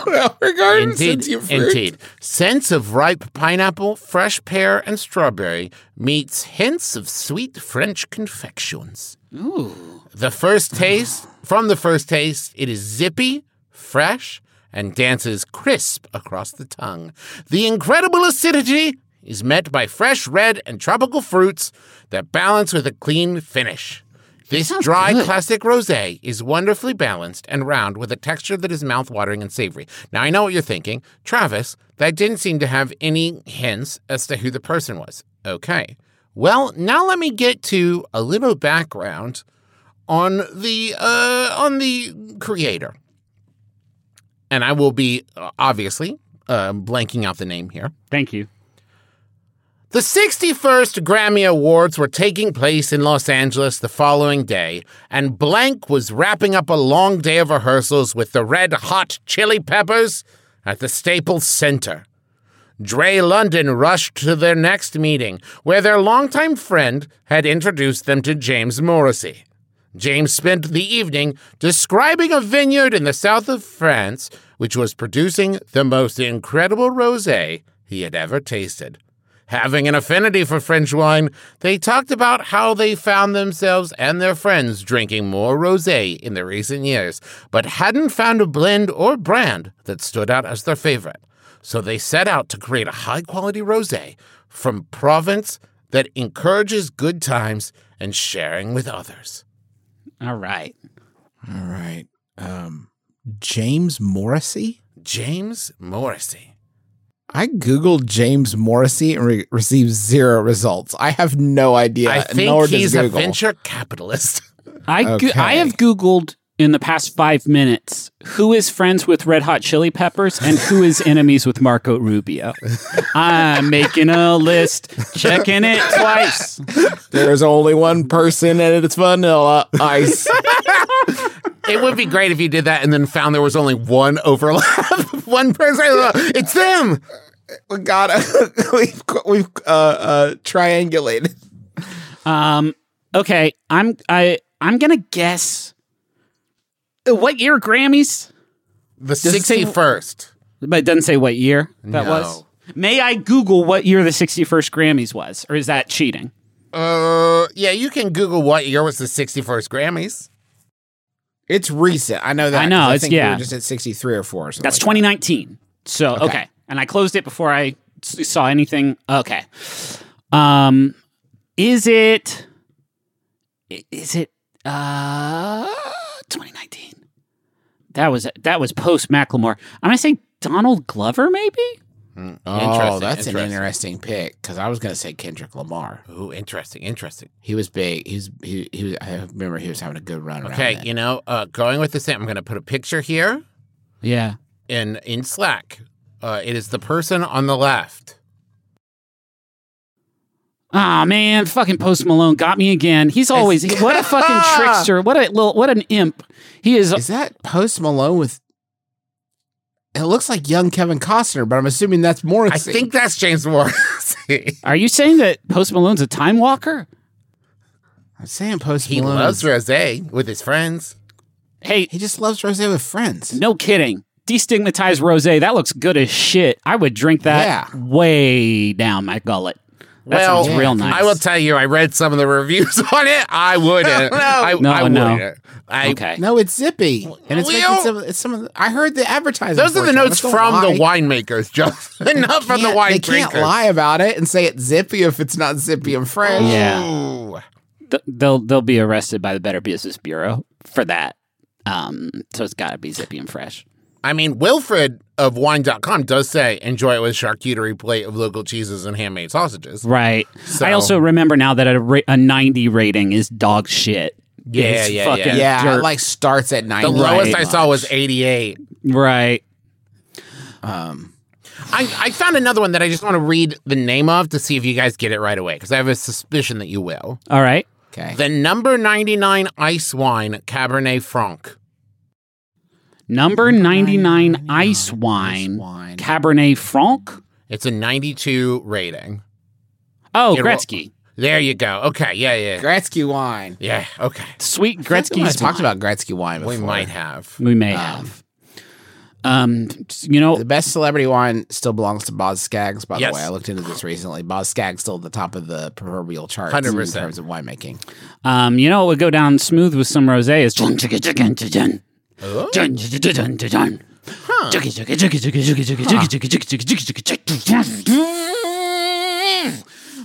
Indeed, fruit? indeed. Scents of ripe pineapple, fresh pear, and strawberry meets hints of sweet French confections. Ooh. The first taste, from the first taste, it is zippy, fresh, and dances crisp across the tongue. The incredible acidity is met by fresh red and tropical fruits that balance with a clean finish. This dry good. classic rosé is wonderfully balanced and round with a texture that is mouthwatering and savory. Now I know what you're thinking, Travis. That didn't seem to have any hints as to who the person was. Okay. Well, now let me get to a little background on the uh, on the creator, and I will be uh, obviously uh, blanking out the name here. Thank you. The 61st Grammy Awards were taking place in Los Angeles the following day, and Blank was wrapping up a long day of rehearsals with the Red Hot Chili Peppers at the Staples Center. Dre London rushed to their next meeting, where their longtime friend had introduced them to James Morrissey. James spent the evening describing a vineyard in the south of France which was producing the most incredible rosé he had ever tasted. Having an affinity for French wine, they talked about how they found themselves and their friends drinking more rosé in the recent years, but hadn't found a blend or brand that stood out as their favorite. So they set out to create a high quality rosé from Provence that encourages good times and sharing with others. All right. All right. Um, James Morrissey? James Morrissey. I Googled James Morrissey and re- received zero results. I have no idea. I think nor does he's a venture capitalist. I go- Okay. I have Googled in the past five minutes who is friends with Red Hot Chili Peppers and who is enemies with Marco Rubio. I'm making a list, checking it twice. There's only one person and it's vanilla ice. it would be great if you did that and then found there was only one overlap. one person. It's them. We got it. we've we've uh, uh, triangulated. Um. Okay. I'm. I. I'm gonna guess. Uh, What year Grammys? The sixty first. But it doesn't say what year that No. was. May I Google what year the 61st Grammys was, or is that cheating? Uh, yeah, you can Google what year was the sixty first Grammys. It's recent. I know that. I know. I it's- think we yeah. were just at 63 or 4 or something. That's like 2019. So okay. And I closed it before I saw anything. Okay, um, is it? Is it? Uh, 2019. That was that was post Macklemore. I'm gonna say Donald Glover, maybe. that. Oh, Interesting, that's an interesting. interesting pick because I was going to say Kendrick Lamar. Ooh, interesting, interesting. He was big. He was, he, he was, I remember he was having a good run. around Okay, then. you know, uh, going with the same, I'm going to put a picture here Yeah. in in Slack. Uh, it is the person on the left. Ah man, fucking Post Malone got me again. He's always what a fucking trickster. What a little what an imp. He is. Is that Post Malone with? It looks like young Kevin Costner, but I'm assuming that's more I think that's James Morrissey. Are you saying that Post Malone's a time walker? I'm saying Post he Malone. loves rosé with his friends. Hey, He just loves rosé with friends. no kidding. Destigmatize rosé. That looks good as shit. I would drink that Yeah. way down my gullet. That well, sounds real nice. I will tell you, I read some of the reviews on it. I wouldn't. no, I, No, I no. wouldn't. I, okay. No, it's zippy, and it's Well- making some. It's some. Of the, I heard the advertising. Those are the notes from Don't the winemakers, just not from the Can't- wine They drinkers. can't lie about it and say it's zippy if it's not zippy and fresh. Yeah. Th- they'll they'll be arrested by the Better Business Bureau for that. Um, so it's got to be zippy and fresh. I mean, Wilfred of wine.com does say enjoy it with charcuterie plate of local cheeses and handmade sausages. Right. So- I also remember now that a, ra- a 90 rating is dog shit. Yeah, It's yeah, fucking Yeah, dirt. it like starts at nine. The lowest I saw was 88. right. Um, I, I found another one that I just want to read the name of to see if you guys get it right away because I have a suspicion that you will. All right. okay. The number 99 ice wine Cabernet Franc. Number 99 ice wine, wine. Cabernet Franc. It's a 92 rating. Oh, You know- Gretzky. There you go. Okay. Yeah. Yeah. Gretzky wine. Yeah. Okay. Sweet I Gretzky's talked about Gretzky wine before. We might have. We may have. Um, you know, The best celebrity wine still belongs to Boz Skaggs, by Yes. the way. I looked into this recently. Boz Skaggs still at the top of the proverbial charts 100%. in terms of winemaking. um, you know what would go down smooth with some rosé is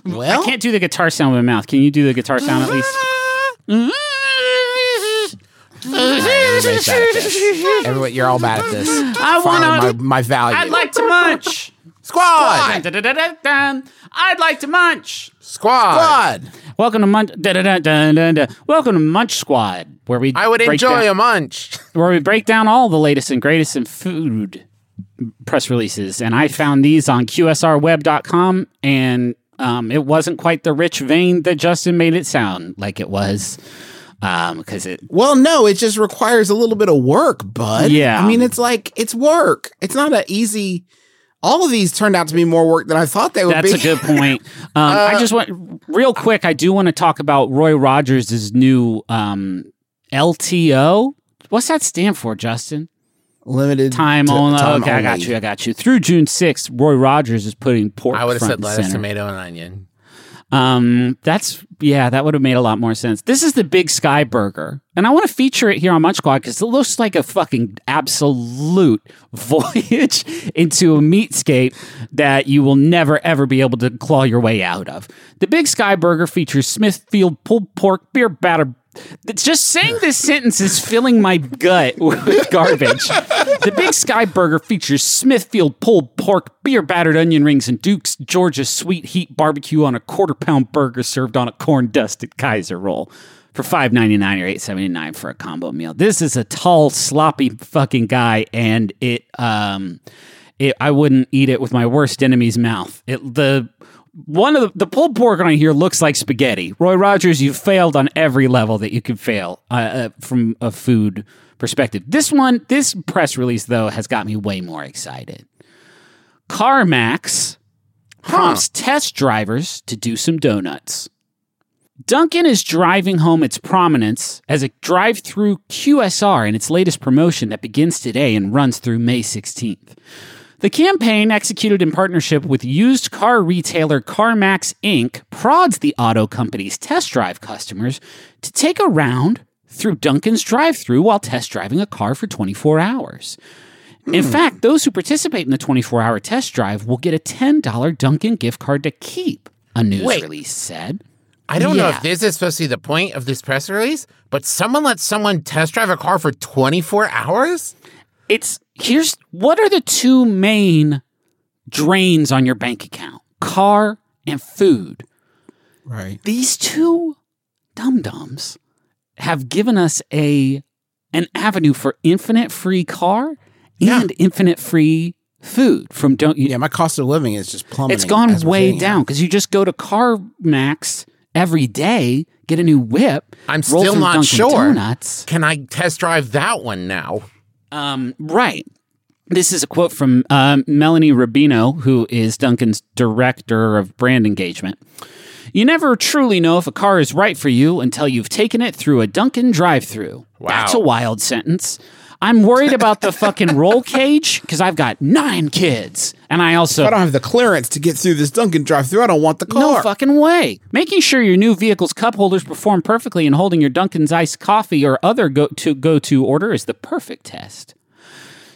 well, I can't do the guitar sound with my mouth. Can you do the guitar sound at least? Everyone, you're all bad at this. I want my, my value. I'd like to munch. Squad! Dun. I'd like to munch. Squad. Squad! Welcome to Munch. Welcome to Munch Squad, where we I would break enjoy down, a munch. where we break down all the latest and greatest in food press releases. And I found these on QSRWeb.com, and um, it wasn't quite the rich vein that Justin made it sound like it was. Because it Well, no, it just requires a little bit of work, bud. Yeah. I mean, it's like, it's work. It's not an easy. All of these turned out to be more work than I thought they would be. That's be. a good point. Um, Uh, I just want real quick. I do want to talk about Roy Rogers' new um, LTO. What's that stand for, Justin? Limited Time to- only. time okay, I got you. I got you. Through June sixth, Roy Rogers is putting pork. I would have said and lettuce, center. tomato, and onion. Um, that's yeah, that would have made a lot more sense. This is the Big Sky Burger, and I want to feature it here on Munch Squad because it looks like a fucking absolute voyage into a meatscape that you will never ever be able to claw your way out of. The Big Sky Burger features Smithfield pulled pork, beer batter. Just saying this sentence is filling my gut with garbage. The Big Sky Burger features Smithfield pulled pork, beer battered onion rings, and Duke's Georgia sweet heat barbecue on a quarter pound burger served on a corn dusted Kaiser roll for five ninety nine or eight seventy nine for a combo meal. This is a tall, sloppy fucking guy, and it um, it I wouldn't eat it with my worst enemy's mouth. It the one of the, the pulled pork on here looks like spaghetti. Roy Rogers, you've failed on every level that you could fail uh, uh, from a food perspective. This one, this press release though, has got me way more excited. CarMax prompts test drivers to do some donuts. Dunkin' is driving home its prominence as a drive through QSR in its latest promotion that begins today and runs through May 16th. The campaign, executed in partnership with used car retailer CarMax Inc., prods the auto company's test drive customers to take a round through Dunkin's drive through while test driving a car for 24 hours. In hmm. fact, those who participate in the 24 hour test drive will get a $10 Dunkin' gift card to keep, a news Wait. release said. I don't know Yeah. if this is supposed to be the point of this press release, but someone lets someone test drive a car for 24 hours? it's here's what are the two main drains on your bank account car and food Right. these two dum dums have given us a an avenue for infinite free car and infinite free food from don't you Yeah, my cost of living is just plummeting. it's gone way down because you just go to CarMax every day get a new whip I'm still not Dunkin' sure. Donuts. Can I test drive that one now? Um, right. This is a quote from um, Melanie Rubino, who is Dunkin's director of brand engagement. You never truly know if a car is right for you until you've taken it through a Dunkin' drive through. Wow. That's a wild sentence. I'm worried about the fucking roll cage because I've got nine kids. And I also. If I don't have the clearance to get through this Dunkin' drive-through, I don't want the car. No fucking way. Making sure your new vehicle's cup holders perform perfectly and holding your Dunkin's iced coffee or other go to go to order is the perfect test.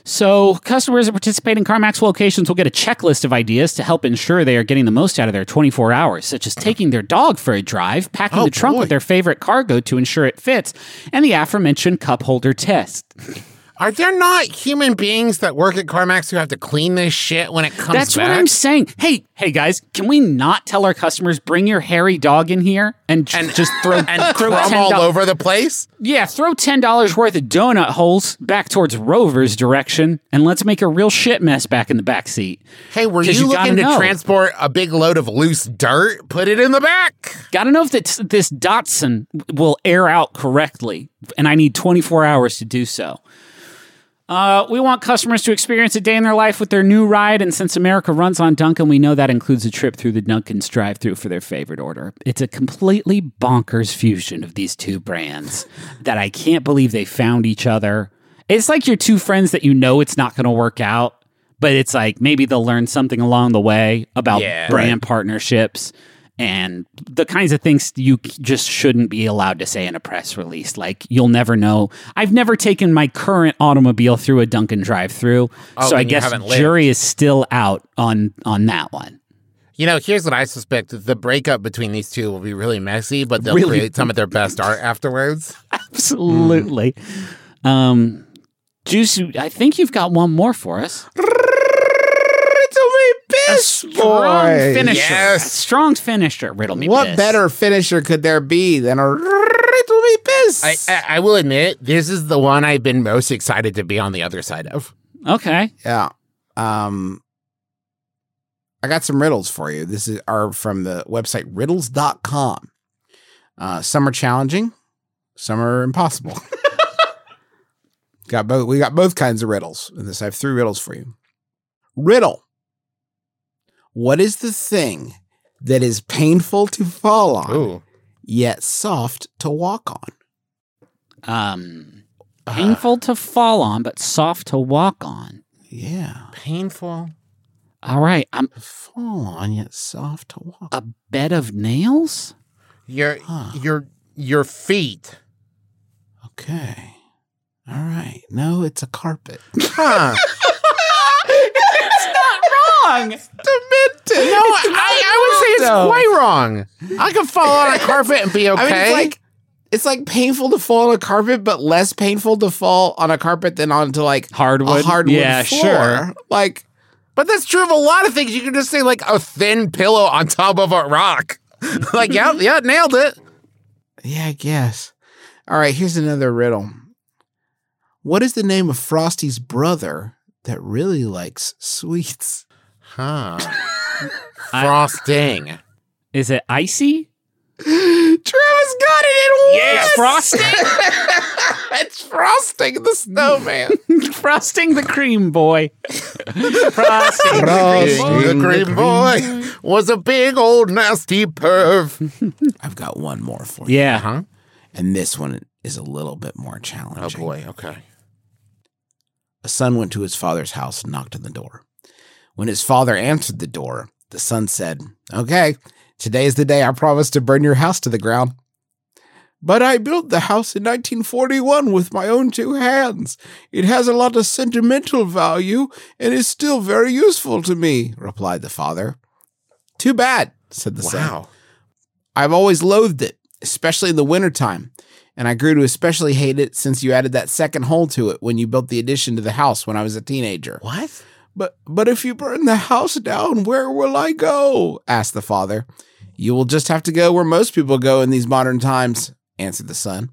So, customers at participating CarMax locations will get a checklist of ideas to help ensure they are getting the most out of their 24 hours, such as taking their dog for a drive, packing Oh, the trunk boy. with their favorite cargo to ensure it fits, and the aforementioned cup holder test. Are there not human beings that work at CarMax who have to clean this shit when it comes That's back? what I'm saying. Hey, hey guys, can we not tell our customers bring your hairy dog in here and, j- just throw and throw crumb all over the place? Yeah, throw ten dollars worth of donut holes back towards Rover's direction, and let's make a real shit mess back in the back seat. Hey, were you, you looking to know. transport a big load of loose dirt? Put it in the back. Got to know if that this Datsun will air out correctly, and I need twenty four hours to do so. Uh, we want customers to experience a day in their life with their new ride, and since America runs on Dunkin', we know that includes a trip through the Dunkin's drive-through for their favorite order. It's a completely bonkers fusion of these two brands that I can't believe they found each other. It's like your two friends that you know it's not going to work out, but it's like maybe they'll learn something along the way about Yeah. brand partnerships and the kinds of things you just shouldn't be allowed to say in a press release. Like you'll never know. I've never taken my current automobile through a Dunkin' drive-through, Oh, so I guess jury is still out on on that one. You know, here's what I suspect: the breakup between these two will be really messy, but they'll Really? create some of their best art afterwards. Absolutely. Um, Juice, I think you've got one more for us. Riddle me Strong boy. finisher. Yes. Strong finisher. Riddle me. What piss. better finisher could there be than a riddle me piss? I, I, I will admit, this is the one I've been most excited to be on the other side of. Okay. yeah. Um, I got some riddles for you. This is are from the website riddles.com. Uh, some are challenging, some are impossible. got both we got both kinds of riddles in this. I have three riddles for you. Riddle. What is the thing that is painful to fall on, Ooh. yet soft to walk on? Um, painful to fall on, but soft to walk on. Yeah. Painful. All right. I'm Fall on, yet soft to walk a bed of nails. Your Huh. your your feet. Okay. All right. No, it's a carpet. Huh. Wrong. no, I, I would say it's though. quite wrong. I could fall on a carpet and be okay. I mean, it's like it's like painful to fall on a carpet, but less painful to fall on a carpet than onto like Hardwood. a hardwood Yeah, floor. sure. Like, but that's true of a lot of things. You can just say like a thin pillow on top of a rock. like, yeah, yeah, nailed it. yeah, I guess. All right, here's another riddle. What is the name of Frosty's brother that really likes sweets? Huh. Frosting. Is it icy? Travis got it in Yes, one. Frosting. it's frosting the snowman. Frosting the cream boy. Frosting. Frosting. The cream boy was a big old nasty perv. I've got one more for you. Yeah. Huh? And this one is a little bit more challenging. Oh boy. Okay. A son went to his father's house and knocked on the door. When his father answered the door, the son said, Okay, today is the day I promised to burn your house to the ground. But I built the house in 1941 with my own two hands. It has a lot of sentimental value and is still very useful to me, replied the father. Too bad, said the son. I've always loathed it, especially in the wintertime. And I grew to especially hate it since you added that second hole to it when you built the addition to the house when I was a teenager. What? But but if you burn the house down, where will I go? asked the father. You will just have to go where most people go in these modern times, answered the son.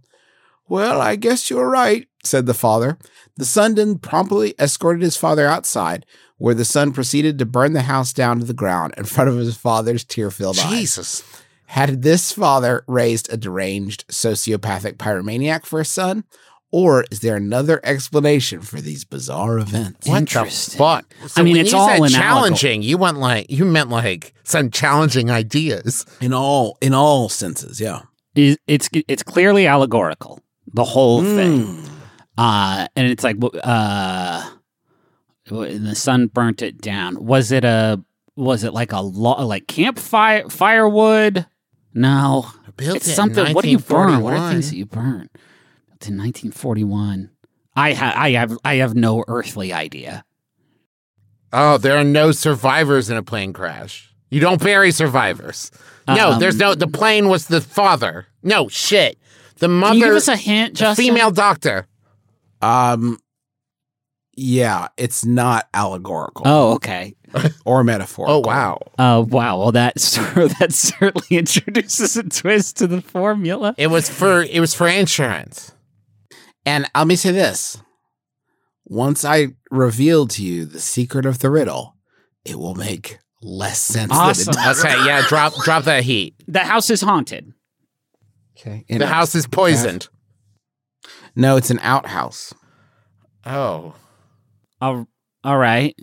Well, I guess you're right, said the father. The son then promptly escorted his father outside, where the son proceeded to burn the house down to the ground in front of his father's tear-filled eyes. Jesus. Had this father raised a deranged sociopathic pyromaniac for a son? Or is there another explanation for these bizarre events? What the Interesting. fuck? I mean, when it's you all said challenging. You went like you meant like some challenging ideas. In all in all senses, yeah. Is- It's it's clearly allegorical. The whole Hmm. thing. Uh, and it's like, uh, the sun burnt it down. Was it a? Was it like a lo- like campfire firewood? No, Built it's it in something. What do you burn? What are 1941. things that you burn? Built in 1941. I ha- I have I have no earthly idea. Oh, there are no survivors in a plane crash. You don't bury survivors. No, Um, there's no. The plane was the father. No shit. The mother. Can you give us a hint, the Justin? female doctor. Um yeah, it's not allegorical Oh, okay. or metaphorical. Oh wow. Oh, wow. Well, that that certainly introduces a twist to the formula. It was for. It was for insurance. And let me say this. Once I reveal to you the secret of the riddle, it will make less sense Awesome. than it does. Okay, yeah. Drop drop that heat. The house is haunted. Okay. The house is poisoned. No, it's an outhouse. Oh. All, all right.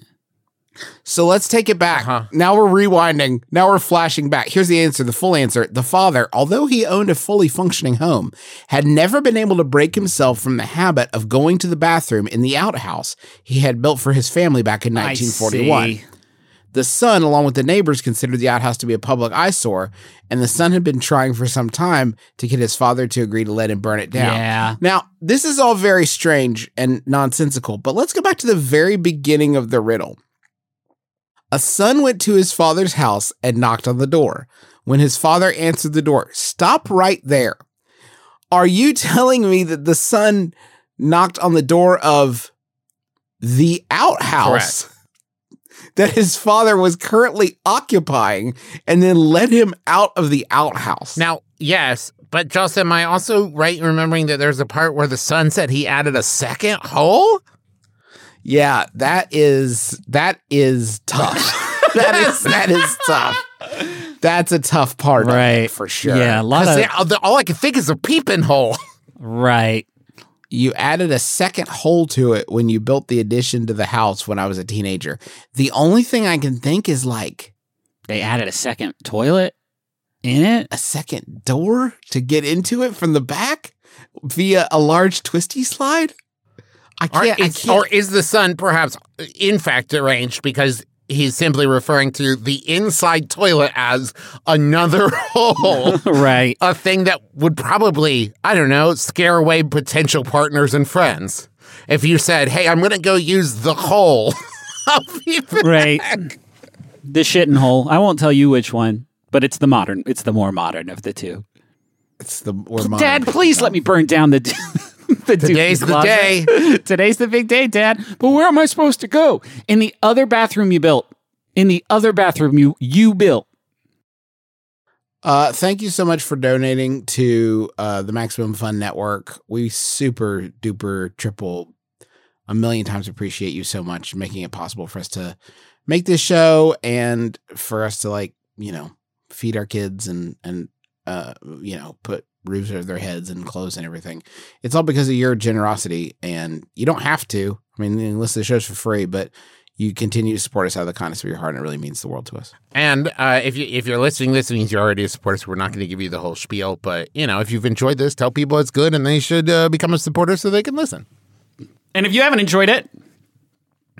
So let's take it back. Uh-huh. Now we're rewinding. Now we're flashing back. Here's the answer, the full answer. The father, although he owned a fully functioning home, had never been able to break himself from the habit of going to the bathroom in the outhouse he had built for his family back in I 1941. see. The son, along with the neighbors, considered the outhouse to be a public eyesore, and the son had been trying for some time to get his father to agree to let him burn it down. Yeah. Now, this is all very strange and nonsensical, but let's go back to the very beginning of the riddle. A son went to his father's house and knocked on the door. When his father answered the door, stop right there. Are you telling me that the son knocked on the door of the outhouse that his father was currently occupying and then let him out of the outhouse? Now, yes, but Joss, am I also right in remembering that there's a part where the son said he added a second hole? Yeah, that is that is tough. that is that is tough. That's a tough part, of it, Right. for sure. Yeah, a lot of all I can think is a peeping hole. right. You added a second hole to it when you built the addition to the house when I was a teenager. The only thing I can think is like They added a second toilet in it. a second door to get into it from the back via a large twisty slide. I Or can't. I is, can't. or is the son perhaps uh, in fact deranged because he's simply referring to the inside toilet as another hole? right. a thing that would probably, I don't know, scare away potential partners and friends. If you said, hey, I'm going to go use the hole. I'll be back." Right. The shitting hole. I won't tell you which one, but it's the modern. It's the more modern of the two. it's the we're modern Dad, please let me burn down the. the Today's the closet. day. Today's the big day, Dad. But where am I supposed to go? In the other bathroom you built. In the other bathroom you you built. Uh, thank you so much for donating to uh, the Maximum Fun Network. We super duper triple a million times appreciate you so much making it possible for us to make this show and for us to like you know feed our kids and and uh you know put roofs over their heads and clothes and everything. It's all because of your generosity, and you don't have to. I mean, you can listen to the shows for free, but you continue to support us out of the kindness of your heart, and it really means the world to us. And uh, if you if you're listening, this means you're already a supporter. So we're not going to give you the whole spiel, but you know, if you've enjoyed this, tell people it's good and they should uh, become a supporter so they can listen. And if you haven't enjoyed it,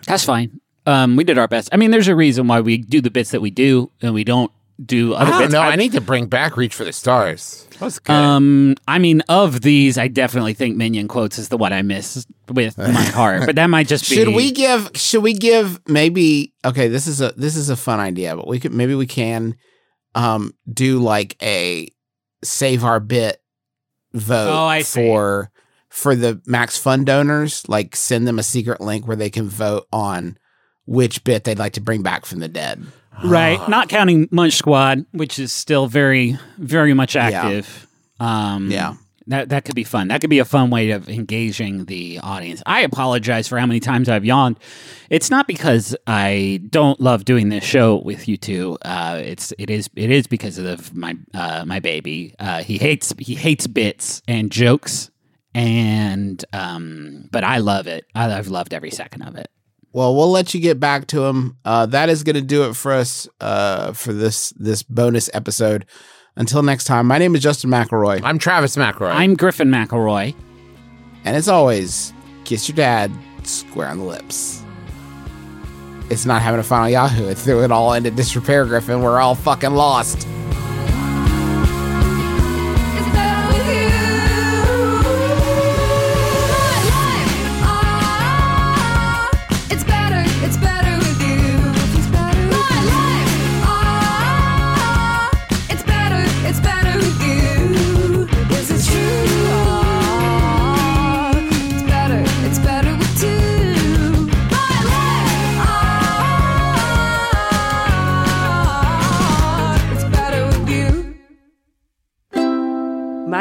that's fine. Um, we did our best. I mean, there's a reason why we do the bits that we do, and we don't do other I don't bits. know. I need to bring back Reach for the Stars. That's good. Um, I mean, of these, I definitely think Minion quotes is the one I miss with my heart, but that might just be. Should we give? Should we give? Maybe okay. This is a this is a fun idea, but we could maybe we can um do like a save our bit vote Oh, I see. for for the Max Fund donors. Like send them a secret link where they can vote on which bit they'd like to bring back from the dead. Right, not counting Munch Squad, which is still very, very much active. Um, Yeah. that that could be fun. That could be a fun way of engaging the audience. I apologize for how many times I've yawned. It's not because I don't love doing this show with you two. Uh, it's it is it is because of my uh, my baby. Uh, he hates he hates bits and jokes, and um, but I love it. I, I've loved every second of it. Well, we'll let you get back to him. Uh, that is going to do it for us uh, for this this bonus episode. Until next time, my name is Justin McElroy. I'm Travis McElroy. I'm Griffin McElroy. And as always, kiss your dad square on the lips. It's not having a final Yahoo. It threw it all into disrepair, Griffin. We're all fucking lost.